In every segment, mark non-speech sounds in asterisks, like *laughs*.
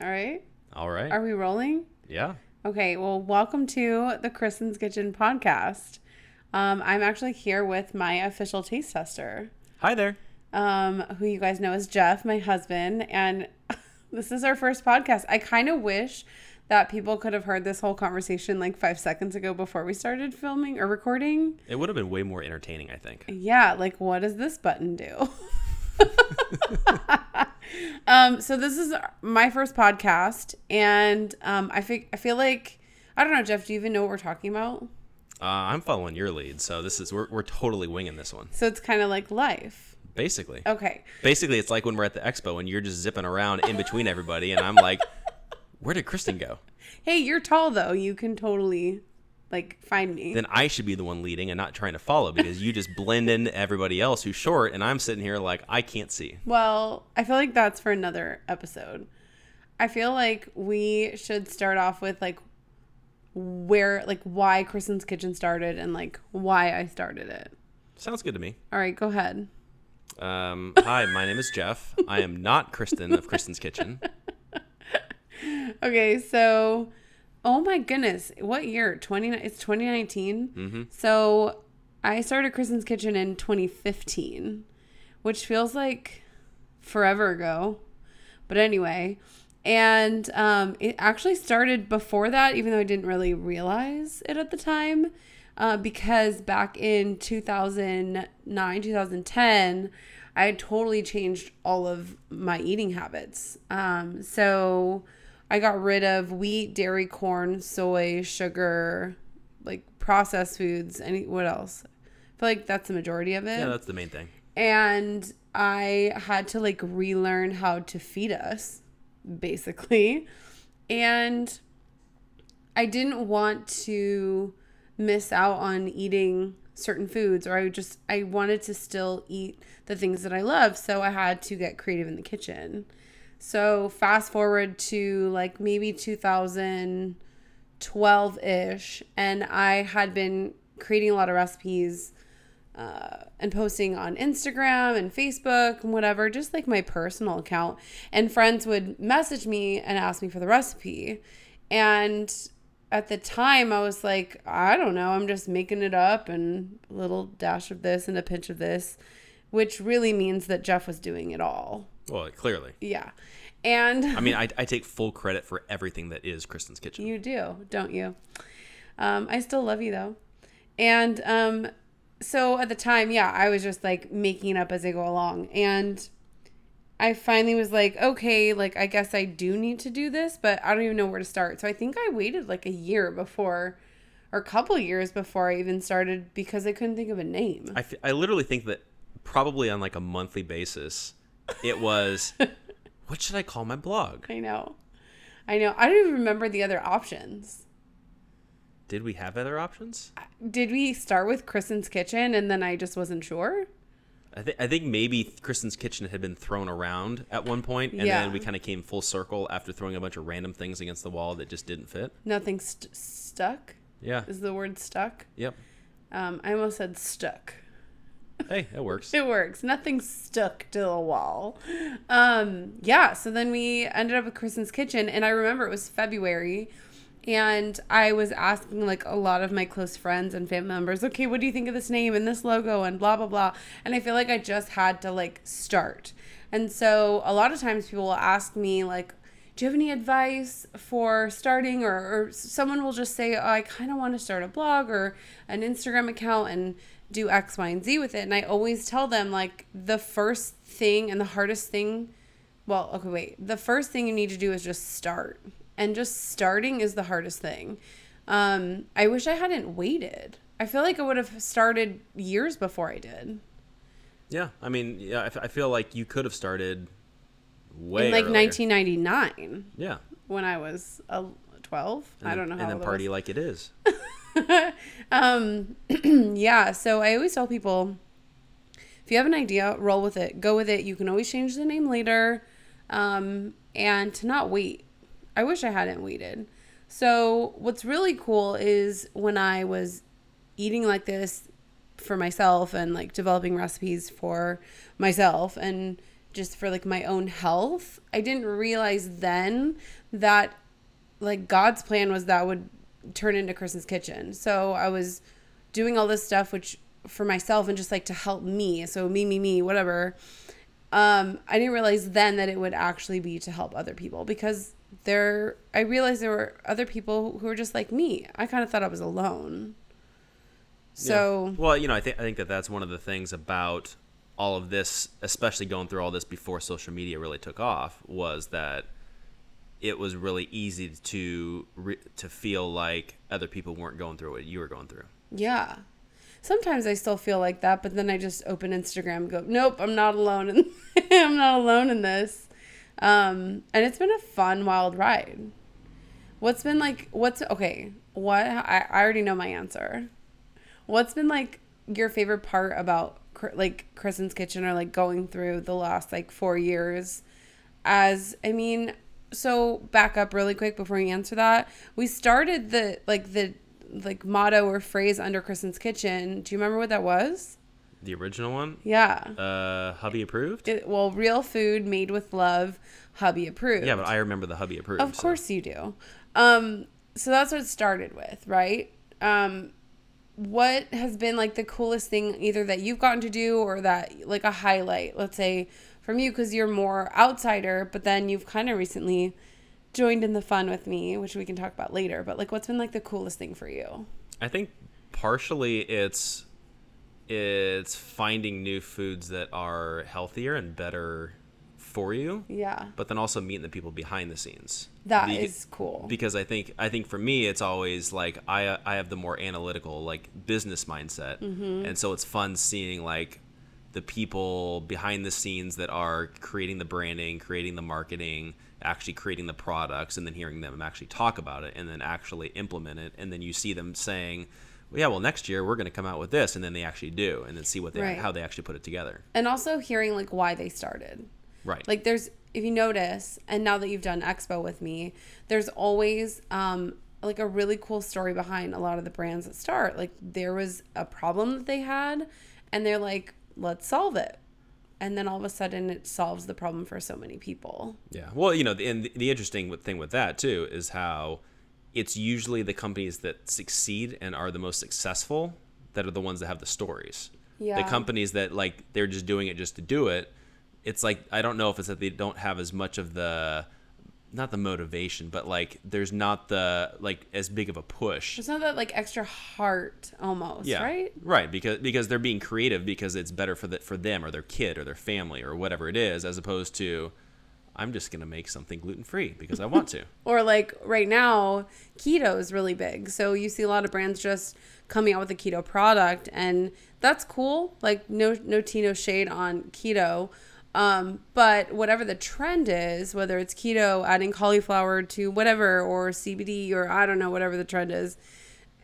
All right. All right. Are we rolling? yeah. Okay. Well, welcome to the Krysten's Kitchen podcast. Um, I'm actually here with my official taste tester, Hi there. um, who you guys know is Jeff, my husband. And *laughs* this is our first podcast. I kind of wish that people could have heard this whole conversation like five seconds ago before we started filming or recording. It would have been way more entertaining, I think. Yeah, like what does this button do? *laughs* *laughs* um, so this is my first podcast, and um, I think I feel like I don't know, Jeff. Do you even know what we're talking about? Uh, I'm following your lead, so this is we're we're totally winging this one. So it's kind of like life. Basically. Okay. Basically, it's like when we're at the expo and you're just zipping around in between everybody, and I'm like, *laughs* "Where did Krysten go?" Hey, you're tall though. You can totally like find me. Then I should be the one leading and not trying to follow because you just blend in everybody else who's short, and I'm sitting here like I can't see. Well, I feel like that's for another episode. I feel like we should start off with like where like why Krysten's Kitchen started and like why I started it. Sounds good to me. All right, go ahead. Um, hi, my name is Jeff. I am not Krysten of Krysten's Kitchen. *laughs* Okay, so oh my goodness, what year? 20 it's 2019. Mm-hmm. So I started Krysten's Kitchen in 2015, which feels like forever ago. But anyway, and um, it actually started before that, even though I didn't really realize it at the time. Uh, because back in 2009, 2010, I had totally changed all of my eating habits. Um, so I got rid of wheat, dairy, corn, soy, sugar, like processed foods. Any what else? I feel like that's the majority of it Yeah, that's the main thing. and I had to like relearn how to feed us, basically. And I didn't want to miss out on eating certain foods, or I just, I wanted to still eat the things that I love. So I had to get creative in the kitchen. So fast forward to like maybe 2012 ish, and I had been creating a lot of recipes uh, and posting on Instagram and Facebook and whatever, just like my personal account. And friends would message me and ask me for the recipe. And at the time, I was like, I don't know, I'm just making it up and a little dash of this and a pinch of this, which really means that Jeff was doing it all. Well, clearly. Yeah. And I mean, I, *laughs* I take full credit for everything that is Krysten's Kitchen. You do, don't you? Um, I still love you though. And um, so at the time, yeah, I was just like making it up as I go along. And I finally was like, okay, like I guess I do need to do this, but I don't even know where to start. So I think I waited like a year before, or a couple years before I even started because I couldn't think of a name. I, f- I literally think that probably on like a monthly basis, it was, what should I call my blog? I know. I know. I don't even remember the other options. Did we have other options? Did we start with Krysten's Kitchen and then I just wasn't sure? I, th- I think maybe Krysten's Kitchen had been thrown around at one point, and Yeah. then we kind of came full circle after throwing a bunch of random things against the wall that just didn't fit. Nothing st- stuck? Yeah. Is the word stuck? Yep. Um, I almost said stuck. Hey, it works. *laughs* It works. Nothing stuck to the wall. Um, yeah. So then we ended up with Krysten's Kitchen, and I remember it was February, and I was asking like a lot of my close friends and family members, okay, what do you think of this name and this logo and blah blah blah. And I feel like I just had to like start. And so a lot of times people will ask me like, do you have any advice for starting or, or someone will just say oh, i kind of want to start a blog or an instagram account and do x y and z with it and i always tell them like the first thing and the hardest thing well okay wait the first thing you need to do is just start and just starting is the hardest thing. Um, i wish i hadn't waited. I feel like i would have started years before i did. Yeah, I mean, yeah, I, f- I feel like you could have started way in like earlier. 1999 Yeah, when i was uh, 12 and i don't know how And then party was. like it is. *laughs* um *clears throat* yeah so i always tell people if you have an idea roll with it go with it you can always change the name later um and to not wait i wish i hadn't waited so what's really cool is when i was eating like this for myself and like developing recipes for myself and just for like my own health. I didn't realize then that like God's plan was that would turn into Krysten's kitchen. So I was doing all this stuff which for myself and just like to help me. So me, me, me, whatever. Um, I didn't realize then that it would actually be to help other people because there I realized there were other people who were just like me. I kind of thought I was alone. So Yeah. well, you know, I think I think that that's one of the things about all of this, especially going through all this before social media really took off, was that it was really easy to to feel like other people weren't going through what you were going through. Yeah. Sometimes I still feel like that, but then I just open Instagram and go, nope, I'm not alone in *laughs* I'm not alone in this. Um, and it's been a fun, wild ride. What's been like what's okay, what I, I already know my answer. What's been like your favorite part about like Krysten's kitchen are like going through the last like 4 years as I mean, so back up really quick before you answer that. We started the like the like motto or phrase under Krysten's kitchen. Do you remember what that was? The original one, Yeah. uh, hubby approved. It, well, real food made with love, hubby approved. yeah, but I remember the hubby approved. Of so- course you do. Um, so that's what it started with, right? Um, what has been like the coolest thing either that you've gotten to do or that like a highlight, let's say from you because you're more outsider, but then you've kind of recently joined in the fun with me, which we can talk about later. But like, what's been like the coolest thing for you? I think partially it's it's finding new foods that are healthier and better for you, Yeah, but then also meeting the people behind the scenes. that is cool. because I think I think for me it's always like I I have the more analytical like business mindset, Mm-hmm. and so it's fun seeing like the people behind the scenes that are creating the branding, creating the marketing, actually creating the products, and then hearing them actually talk about it and then actually implement it, and then you see them saying. Yeah, well, next year we're going to come out with this, and then they actually do, and then see what they Right. how they actually put it together. and also hearing like why they started. Right. Like there's if you notice, and now that you've done expo with me, there's always um like a really cool story behind a lot of the brands that start. Like there was a problem that they had and they're like, let's solve it. And then all of a sudden it solves the problem for so many people. Yeah. Well, you know, and the, the interesting thing with that too is how it's usually the companies that succeed and are the most successful that are the ones that have the stories. Yeah. The companies that like they're just doing it just to do it. It's like I don't know if it's that they don't have as much of the not the motivation, but like there's not the like as big of a push. There's not that like extra heart almost, Yeah. right? Right, because because they're being creative because it's better for the, for them or their kid or their family or whatever it is as opposed to I'm just going to make something gluten-free because I want to. *laughs* Or like right now, keto is really big. So you see a lot of brands just coming out with a keto product and that's cool. Like no no tea, no shade on keto. Um, but whatever the trend is, whether it's keto, adding cauliflower to whatever, or CBD, or I don't know, whatever the trend is,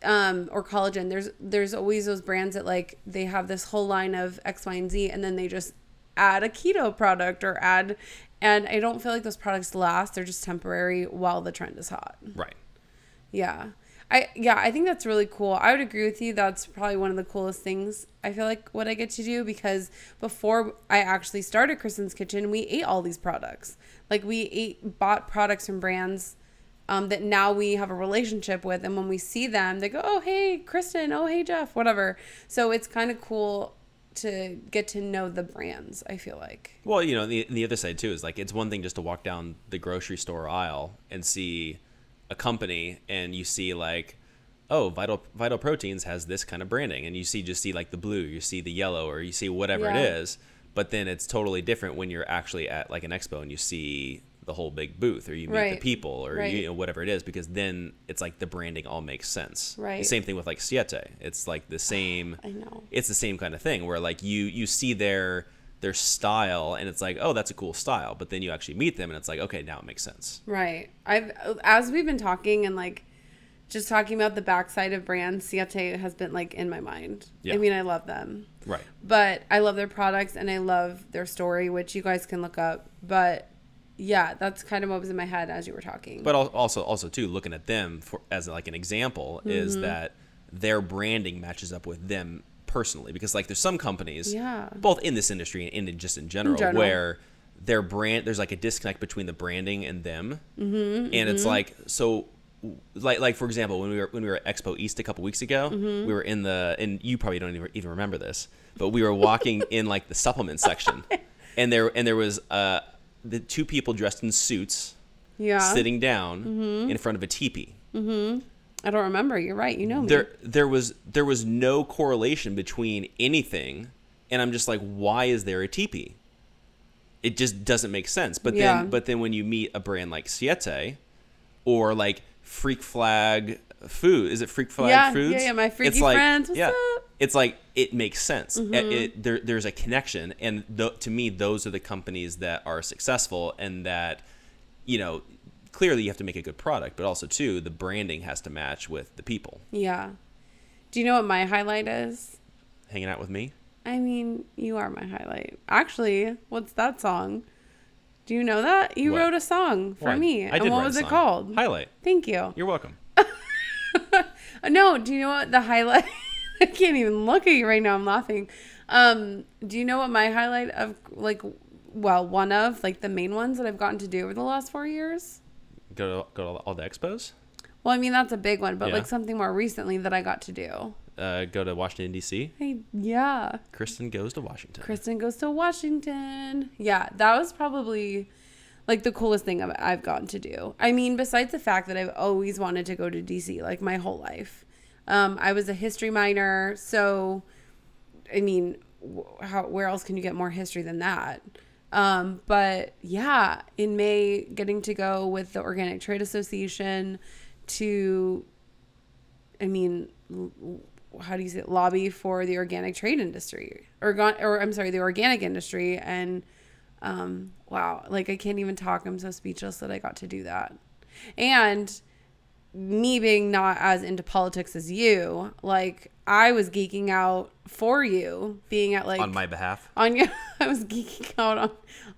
um, or collagen, there's there's always those brands that like they have this whole line of X, Y, and Z, and then they just add a keto product or add, and I don't feel like those products last. They're just temporary while the trend is hot. Right. Yeah. I yeah, I think that's really cool. I would agree with you. That's probably one of the coolest things I feel like what I get to do because before I actually started Krysten's Kitchen, we ate all these products. Like we ate bought products from brands um, that now we have a relationship with, and when we see them, they go, "Oh hey, Krysten. Oh hey, Jeff. Whatever." So it's kind of cool to get to know the brands. I feel like. Well, you know, the the other side too is like it's one thing just to walk down the grocery store aisle and see a company and you see like oh vital vital proteins has this kind of branding and you see just see like the blue you see the yellow or you see whatever it Yeah. is but then it's totally different when you're actually at like an expo and you see the whole big booth or you meet the people or Right. you know whatever it is because then it's like the branding all makes sense Right. the same thing with like siete it's like the same *sighs* I know. it's the same kind of thing where like you you see their their style and it's like oh that's a cool style but then you actually meet them and it's like okay now it makes sense Right. I've as we've been talking and like just talking about the backside of brands, Siete has been like in my mind. Yeah. I mean, I love them. right But I love their products and I love their story, which you guys can look up. But yeah, that's kind of what was in my head as you were talking. but also also too looking at them for as like an example is Mm-hmm. that their branding matches up with them personally because like there's some companies Yeah. both in this industry and in just in general, general. where their brand there's like a disconnect between the branding and them mm-hmm, and it's like so like like for example when we were when we were at expo east a couple weeks ago Mm-hmm. we were in the and you probably don't even, even remember this but we were walking *laughs* in like the supplement section and there and there was uh the two people dressed in suits Yeah. sitting down Mm-hmm. in front of a teepee I don't remember. You're right. You know me. there there was there was no correlation between anything and i'm just like why is there a teepee it just doesn't make sense but Yeah. then but then when you meet a brand like siete or like freak flag food is it freak flag Yeah, foods yeah, yeah, my freaky it's like, friends, what's yeah up? Mm-hmm. it's like it makes sense It- it, there, there's a connection and th- to me those are the companies that are successful and that you know clearly you have to make a good product but also too the branding has to match with the people yeah. Do you know what my highlight is? hanging out with me I mean, you are my highlight. Actually, what's that song? Do you know that? You What? wrote a song for Why? me. I and did what write a was it called? Highlight. Thank you. You're welcome. *laughs* No, do you know what the highlight? *laughs* I can't even look at you right now. I'm laughing. Um, do you know what my highlight of like, well, one of like the main ones that I've gotten to do over the last four years? Go to go to all the expos. Well, I mean that's a big one, but Yeah. like something more recently that I got to do. Uh, go to Washington D.C. Hey, yeah. Krysten goes to Washington. Krysten goes to Washington. Yeah, that was probably like the coolest thing I've, gotten to do. I mean, besides the fact that I've always wanted to go to DC like my whole life. Um, I was a history minor, so I mean, how where else can you get more history than that? Um, but yeah, in May, getting to go with the Organic Trade Association to, I mean, how do you say it? lobby for the organic trade industry or or I'm sorry, the organic industry and um wow, like I can't even talk. I'm so speechless that I got to do that. And me being not as into politics as you, like I was geeking out for you being at like on my behalf. on your *laughs* I was geeking out on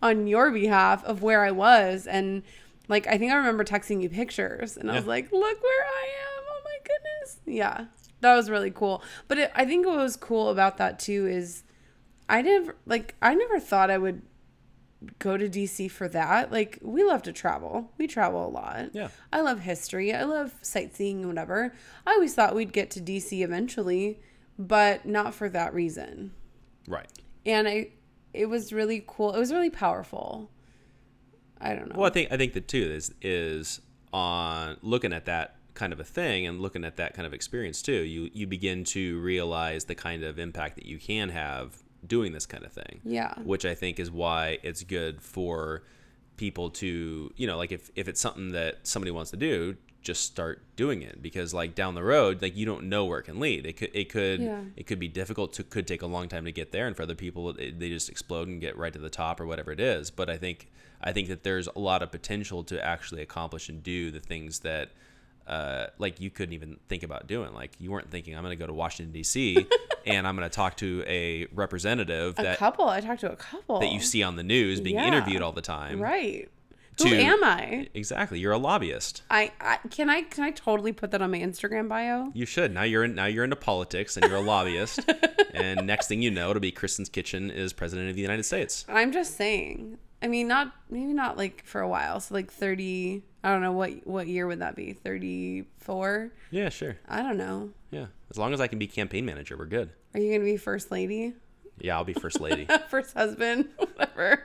on your behalf of where I was and like I think I remember texting you pictures and I was like, "Look where I am. Oh my goodness." Yeah. That was really cool. But it, I think what was cool about that too is I never like I never thought I would go to DC for that. Like we love to travel. We travel a lot. Yeah. I love history. I love sightseeing and whatever. I always thought we'd get to DC eventually, but not for that reason Right. and I it was really cool. It was really powerful. I don't know. Well, I think I think that too is is on looking at that kind of a thing and looking at that kind of experience too. You you begin to realize the kind of impact that you can have doing this kind of thing. Yeah. Which I think is why it's good for people to you know like if if it's something that somebody wants to do just start doing it because like down the road like you don't know where it can lead it could it could Yeah. it could be difficult to could take a long time to get there and for other people it, they just explode and get right to the top or whatever it is but i think i think that there's a lot of potential to actually accomplish and do the things that uh, like you couldn't even think about doing like you weren't thinking i'm going to go to washington d.c *laughs* and i'm going to talk to a representative a that couple. I talked to a couple that you see on the news being Yeah. interviewed all the time Right. Who am I? exactly you're a lobbyist I, I can I can I totally put that on my Instagram bio? You should. Now you're in, now you're into politics and you're a lobbyist. *laughs* and next thing you know, it'll be Krysten's Kitchen is president of the United States. I'm just saying. I mean, not maybe not like for a while. So like 30. I don't know what what year would that be? 34. Yeah, sure. I don't know. Yeah, as long as I can be campaign manager, we're good. Are you gonna be first lady? Yeah, I'll be first lady. *laughs* first husband, *laughs* whatever.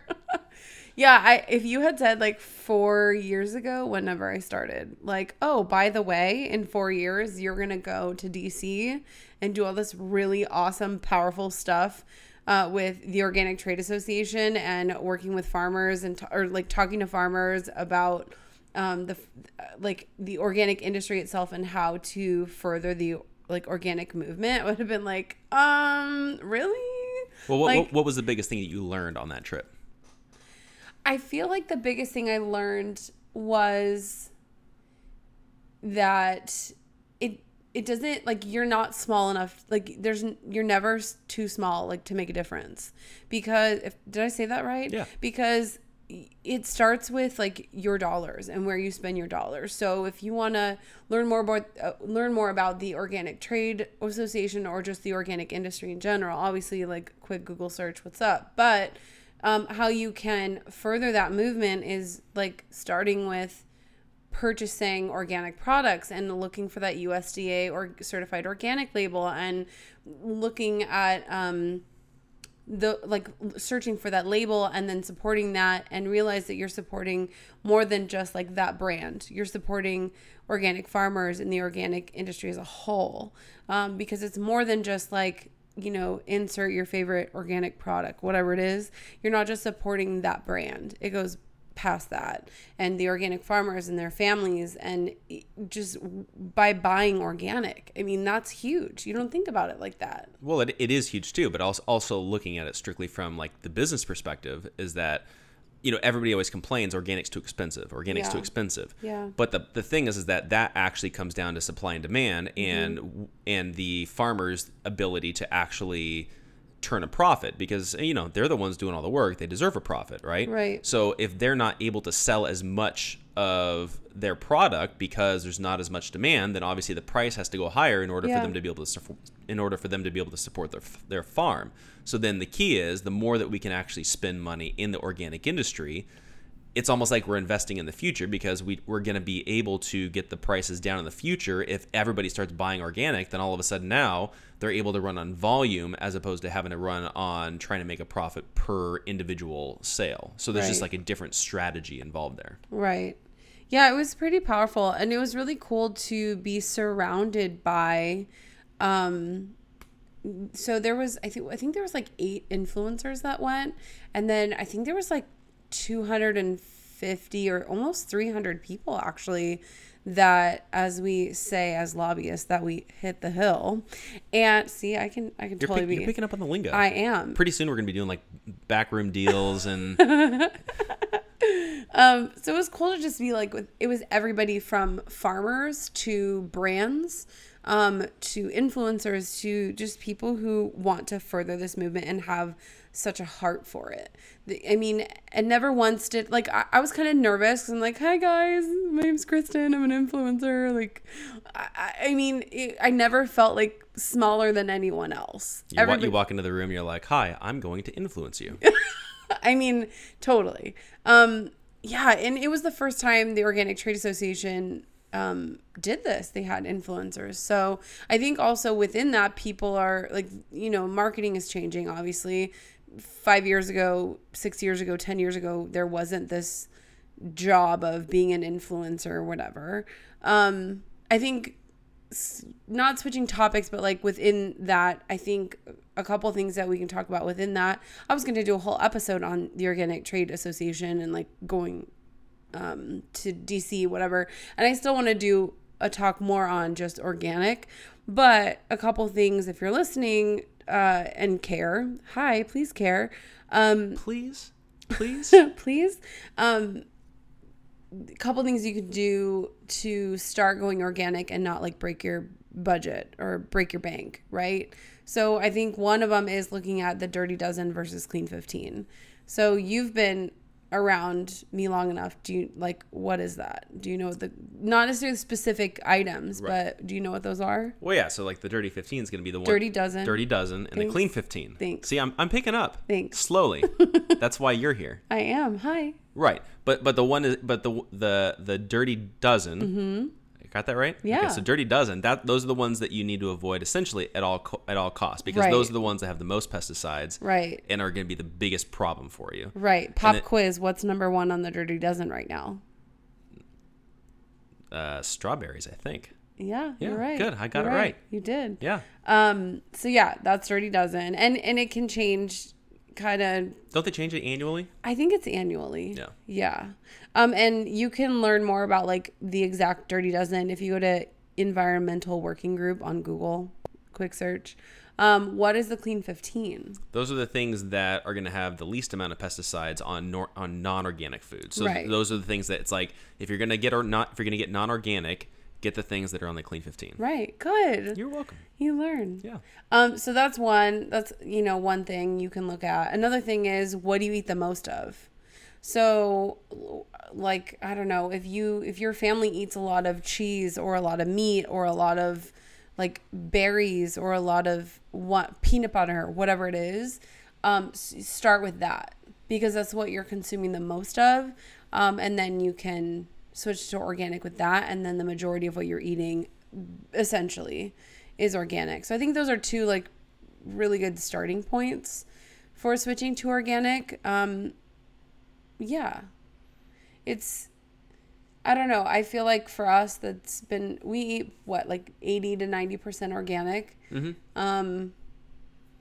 yeah, I if you had said like four years ago, whenever I started, like, oh, by the way, in four years you're gonna go to DC and do all this really awesome, powerful stuff. Uh, with the Organic Trade Association and working with farmers and t- or like talking to farmers about um, the like the organic industry itself and how to further the like organic movement *laughs* would have been like um really Well, what, Like- what, what was the biggest thing that you learned on that trip? I feel like the biggest thing I learned was that it doesn't like you're not small enough like there's you're never too small like to make a difference because if did I say that right? Yeah. Because it starts with like your dollars and where you spend your dollars. So if you want to learn more about uh, learn more about the Organic Trade Association or just the organic industry in general, obviously like quick Google search what's up, but um, how you can further that movement is like starting with purchasing organic products and looking for that USDA or certified organic label and looking at um, the like searching for that label and then supporting that and realize that you're supporting more than just like that brand. You're supporting organic farmers and the organic industry as a whole um, because it's more than just like you know insert your favorite organic product whatever it is. You're not just supporting that brand. It goes past that and the organic farmers and their families and just by buying organic i mean that's huge you don't think about it like that well it, it is huge too but also also looking at it strictly from like the business perspective is that you know everybody always complains organic's too expensive organic's Yeah. too expensive Yeah. but the, the thing is is that that actually comes down to supply and demand and Mm-hmm. and the farmers ability to actually turn a profit because you know they're the ones doing all the work they deserve a profit right Right. so if they're not able to sell as much of their product because there's not as much demand then obviously the price has to go higher in order Yeah. for them to be able to support in order for them to be able to support their their farm so then the key is the more that we can actually spend money in the organic industry it's almost like we're investing in the future because we, we're going to be able to get the prices down in the future. If everybody starts buying organic, then all of a sudden now they're able to run on volume as opposed to having to run on trying to make a profit per individual sale. So there's just like a different strategy involved there. Right. Yeah, it was pretty powerful and it was really cool to be surrounded by um so there was I think I think there was like 8 influencers that went and then I think there was like 250 or almost 300 people actually that as we say as lobbyists that we hit the hill. And see, I can I can You're, totally pick- be you're picking up on the lingo. I am. Pretty soon we're to be doing like backroom deals and *laughs* Um, so it was cool to just be like with it was everybody from farmers to brands, um, to influencers to just people who want to further this movement and have such a heart for it. The- I mean, and never once did like I, I was kind of nervous I'm like, hi guys, my name's Krysten, I'm an influencer. Like, I, I- I mean, it, I never felt like smaller than anyone else. you, Everybody- you walk into the room, you're like, hi, I'm going to influence you. *laughs* I mean, totally. Um, yeah, and it was the first time the Organic Trade Association um, did this. They had influencers. So I think also within that, people are like, you know, marketing is changing, obviously. Five years ago, six years ago, 10 years ago, there wasn't this job of being an influencer or whatever. Um, I think not switching topics, but like within that, I think a couple things that we can talk about within that. I was going to do a whole episode on the Organic Trade Association and like going um, to DC, whatever. And I still want to do a talk more on just organic, but a couple things if you're listening uh, and care, hi, please care. Um, Please? Please? *laughs* please. Um, a couple things you could do to start going organic and not like break your budget or break your bank, right? So I think one of them is looking at the Dirty Dozen versus Clean 15. So you've been around me long enough. Do you like what is that? Do you know the not necessarily specific items, but do you know what those are? Well, yeah. So like the dirty fifteen is going to be the one. Dirty Dozen. Dirty dozen and the clean fifteen. Thanks. See, I'm I'm picking up. Thanks. Slowly. *laughs* That's why you're here. I am. Hi. Right. But but the one is but the the the dirty dozen. Mm-hmm. Got that right? Yeah. Okay, so dirty dozen. That those are the ones that you need to avoid essentially at all co- at all costs because Right. those are the ones that have the most pesticides Right. and are going to be the biggest problem for you. Right. Pop it- quiz. What's number one on the Dirty Dozen right now? Uh, strawberries, I think. Yeah, Yeah, you're right. good. I got You're it right. You did. Yeah. Um. So yeah, that's Dirty Dozen, and and it can change, kind of. Don't they change it annually? I think it's annually. Yeah. Yeah. Um. And you can learn more about like the exact Dirty Dozen if you go to Environmental Working Group on Google. Quick search. Um. What is the Clean Fifteen? Those are the things that are going to have the least amount of pesticides on nor- on non-organic food. So Right. those are the things that it's like if you're going to get or not if you're going to get non-organic, get the things that are on the clean 15. Right. Good. You're welcome. You learn. Yeah. Um, so that's one. That's you know one thing you can look at. Another thing is what do you eat the most of? So, like I don't know if you if your family eats a lot of cheese or a lot of meat or a lot of like berries or a lot of what peanut butter whatever it is, um, start with that. because that's what you're consuming the most of. Um, and then you can switch to organic with that. And then the majority of what you're eating essentially is organic. So I think those are two like really good starting points for switching to organic. Um, yeah. It's, I don't know. I feel like for us, that's been, we eat what, like 80 to 90% organic. Mm-hmm. Um,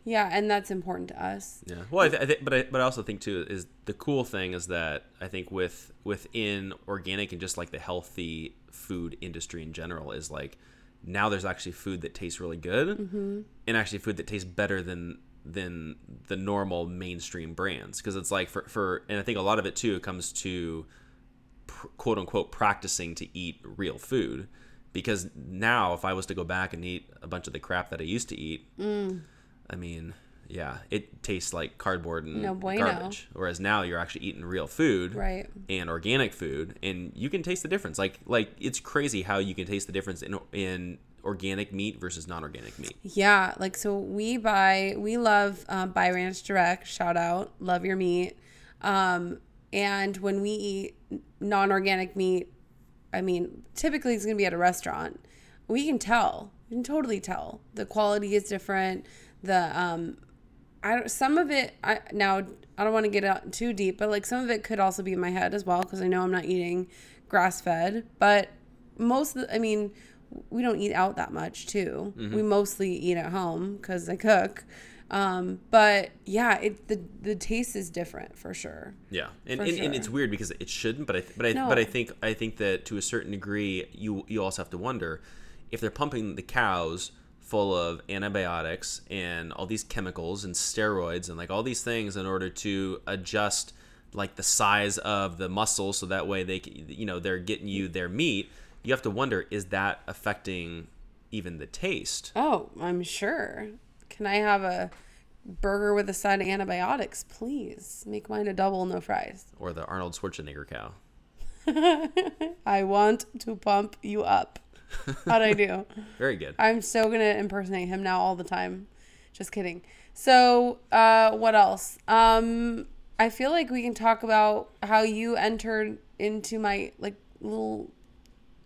yeah, and that's important to us. Yeah. Well, I, th- I th- but I, but I also think too is the cool thing is that I think with within organic and just like the healthy food industry in general is like now there's actually food that tastes really good Mm-hmm. and actually food that tastes better than than the normal mainstream brands because it's like for for and I think a lot of it too comes to pr- quote unquote practicing to eat real food because now if I was to go back and eat a bunch of the crap that I used to eat Mm. I mean, yeah, it tastes like cardboard and No bueno. garbage. Whereas now you're actually eating real food Right. and organic food, and you can taste the difference. Like, like it's crazy how you can taste the difference in in organic meat versus non-organic meat. Yeah, like so we buy we love um, Buy Ranch Direct. Shout out, love your meat. Um, and when we eat non-organic meat, I mean, typically it's gonna be at a restaurant. We can tell. We can totally tell. The quality is different. The um, I don't, some of it I now I don't want to get out too deep, but like some of it could also be in my head as well because I know I'm not eating grass fed. But most of the, I mean, we don't eat out that much too. We mostly eat at home because I cook. Um, but yeah, it the the taste is different for sure. Yeah, and, and, and it's weird because it shouldn't, but I but I No. but I think I think that to a certain degree, you you also have to wonder if they're pumping the cows full of antibiotics and all these chemicals and steroids and like all these things in order to adjust like the size of the muscle so that way they you know they're getting you their meat. You have to wonder is that affecting even the taste? Oh, I'm sure. Can I have a burger with a side of antibiotics, please? Make mine a double, no fries. Or the Arnold Schwarzenegger cow? *laughs* I want to pump you up. How'd I do? *laughs* Very good. I'm so gonna impersonate him now all the time. Just kidding. So, uh, what else? Um, I feel like we can talk about how you entered into my like little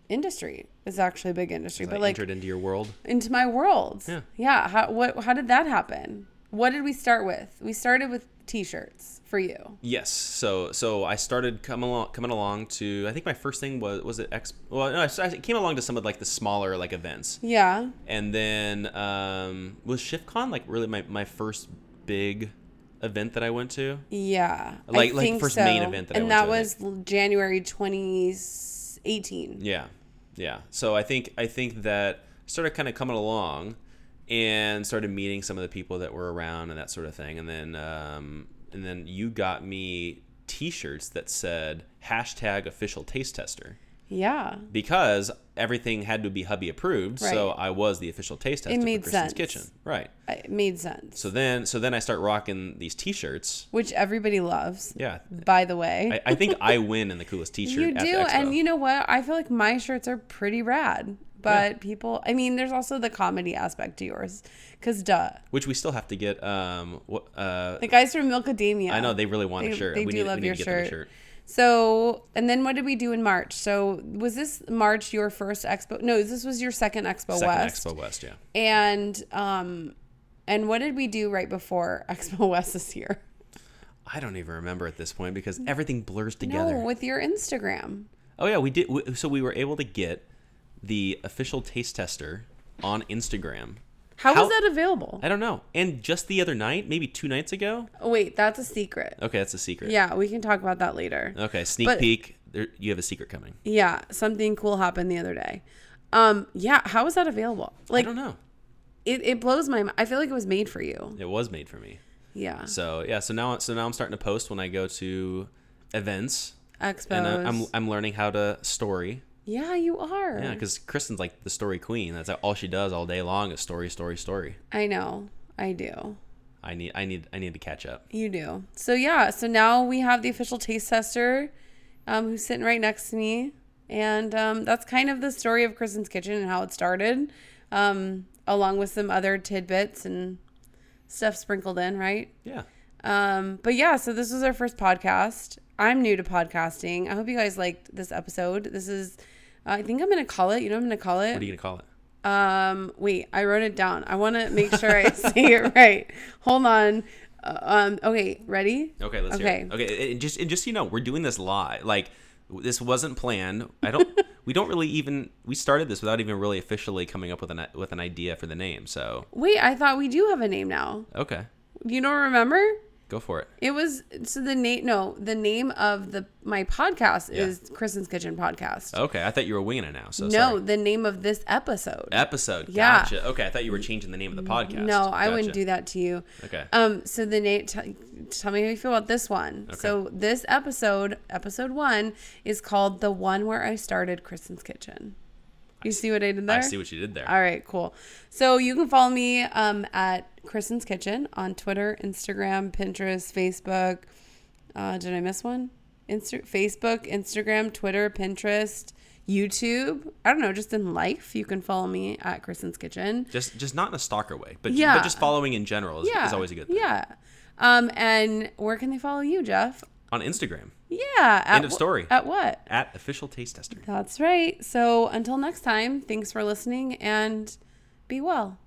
industry. It's actually a big industry, I but like entered into your world. into my world. Yeah. Yeah. How what? How did that happen? What did we start with? We started with t-shirts for you. Yes. So so I started coming along coming along to I think my first thing was was it X well no I I came along to some of like the smaller like events Yeah. and then um was ShiftCon like really my, my first big event that I went to Yeah. I Like- like think first main event that I and went that to, I was January 2018. yeah yeah so I think I think that started kind of coming along and started meeting some of the people that were around and that sort of thing and then um, and then you got me t-shirts that said hashtag official taste tester Yeah. because everything had to be hubby approved so i was the official taste tester made for krysten's sense. kitchen right uh, It made sense. so then so then i start rocking these t-shirts Which everybody loves, yeah by the way. i, I think i win in the coolest *laughs* t-shirt you at the do. And you know what? I feel like my shirts are pretty rad. But people, I mean, there's also the comedy aspect to yours. Because, duh. which we still have to get um uh The guys from Milkadamia. i know they really want They- a shirt they we do need, love your to get them a shirt. shirt So, and then what did we do in March? So, was this March your first expo? No, this was your second Expo second West. expo west yeah And, um, and what did we do right before *laughs* Expo West this year? i don't even remember at this point because everything blurs together No, with your Instagram. oh yeah we did so we were able to get the official taste tester on instagram How, How- was that available? I don't know. And just the other night, maybe two nights ago. Oh, wait, that's a secret. Okay, that's a secret. Yeah, we can talk about that later. Okay, sneak But- peek. There, you have a secret coming. Yeah, something cool happened the other day. Um, yeah, how is that available? Like, I don't know. it, it blows my mind. I feel like it was made for you. It was made for me. Yeah. So yeah. So now, so now I'm starting to post when I go to events, Expos. and I'm I'm learning how to story. Yeah, you are. Yeah, because Krysten's like the story queen. That's all she does all day long is story, story, story. I know. I do. I need I need I need to catch up. You do. So yeah, so now we have the official taste tester um, who's sitting right next to me. And um, that's kind of the story of Krysten's Kitchen and how it started, um, along with some other tidbits and stuff sprinkled in, right? Yeah. Um, but yeah, so this was our first podcast. I'm new to podcasting. I hope you guys liked this episode. This is, uh, I think I'm gonna call it. You know, what I'm gonna call it. What are you gonna call it? Um, wait, I wrote it down. I want to make sure I *laughs* say it right. Hold on. Uh, um, okay, ready? Okay, let's Okay. hear it. Okay, and just and just so you know, we're doing this live. Like this wasn't planned. I don't. *laughs* we don't really even. We started this without even really officially coming up with an with an idea for the name. So Wait, I thought we do have a name now. okay, You don't remember? Go for it. It was so the name. No, the name of the my podcast Yeah. is Krysten's Kitchen Podcast. Okay, I thought you were winging it now. So no, sorry. the name of this episode. episode. Yeah. Gotcha. Okay, I thought you were changing the name of the podcast. No, I wouldn't do that to you. Okay. Um. So the name. T- tell me how you feel about this one. Okay. So this episode, episode one, is called the one where I started Krysten's Kitchen. You see what I did there? I see what you did there. All right, cool. So you can follow me um, at Krysten's Kitchen on Twitter, Instagram, Pinterest, Facebook. Uh, did I miss one? Insta- Facebook, Instagram, Twitter, Pinterest, YouTube. I don't know, just in life, you can follow me at Krysten's Kitchen. Just just not in a stalker way, but Yeah. but just following in general is, Yeah, is always a good thing. Yeah. Um, and where can they follow you, Jeff? On Instagram, Yeah. End of story. At what? at official taste tester. That's right. So until next time, thanks for listening and be well.